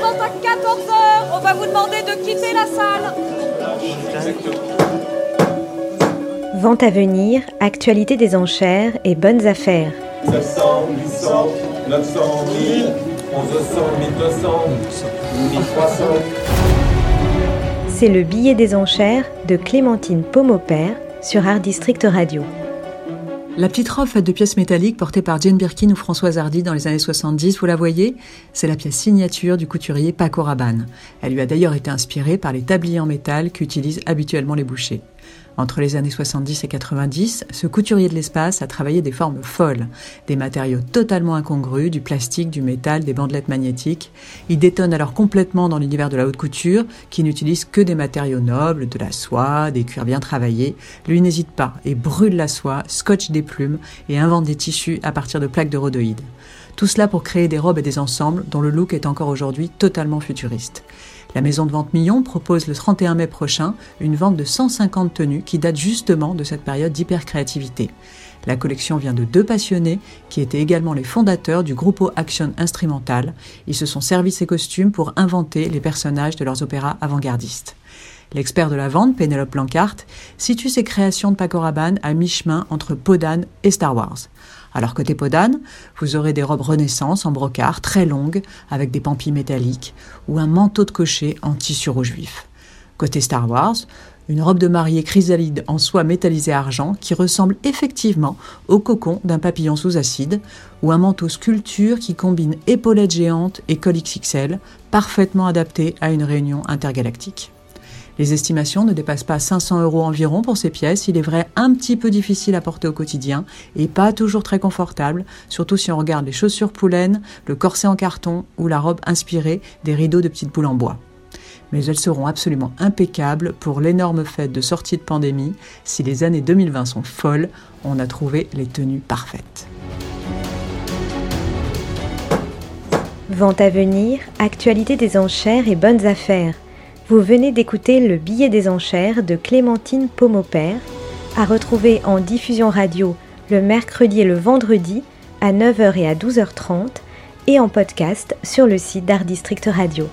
vente à 14h. On va vous demander de quitter la salle. Vente à venir, actualité des enchères et bonnes affaires. 700, 800, 900, 1000, 1100, 1200, 1300. C'est le billet des enchères de Clémentine Pomopère sur Art District Radio. La petite robe faite de pièces métalliques portée par Jane Birkin ou Françoise Hardy dans les années 70, vous la voyez? C'est la pièce signature du couturier Paco Rabanne. Elle lui a d'ailleurs été inspirée par les tabliers en métal qu'utilisent habituellement les bouchers. Entre les années 70 et 90, ce couturier de l'espace a travaillé des formes folles, des matériaux totalement incongrus, du plastique, du métal, des bandelettes magnétiques. Il détonne alors complètement dans l'univers de la haute couture, qui n'utilise que des matériaux nobles, de la soie, des cuirs bien travaillés. Lui n'hésite pas et brûle la soie, scotche des plumes et invente des tissus à partir de plaques de rhodoïdes. Tout cela pour créer des robes et des ensembles dont le look est encore aujourd'hui totalement futuriste. La maison de vente Millon propose le 31 mai prochain une vente de 150 tenues qui datent justement de cette période d'hyper-créativité. La collection vient de deux passionnés qui étaient également les fondateurs du groupe Action Instrumental. Ils se sont servis ces costumes pour inventer les personnages de leurs opéras avant-gardistes. L'expert de la vente, Penelope Blancart, situe ses créations de Paco Rabanne à mi-chemin entre Podane et Star Wars. Alors côté Podane, vous aurez des robes Renaissance en brocart très longues avec des pampilles métalliques ou un manteau de cocher en tissu rouge vif. Côté Star Wars, une robe de mariée chrysalide en soie métallisée argent qui ressemble effectivement au cocon d'un papillon sous acide ou un manteau sculpture qui combine épaulettes géantes et col XXL, parfaitement adapté à une réunion intergalactique. Les estimations ne dépassent pas 500 euros environ pour ces pièces. Il est vrai un petit peu difficile à porter au quotidien et pas toujours très confortable, surtout si on regarde les chaussures poulaines, le corset en carton ou la robe inspirée des rideaux de petites boules en bois. Mais elles seront absolument impeccables pour l'énorme fête de sortie de pandémie. Si les années 2020 sont folles, on a trouvé les tenues parfaites. Vente à venir, actualité des enchères et bonnes affaires. Vous venez d'écouter Le billet des enchères de Clémentine Pomopère, à retrouver en diffusion radio le mercredi et le vendredi à 9h et à 12h30 et en podcast sur le site d'Art District Radio.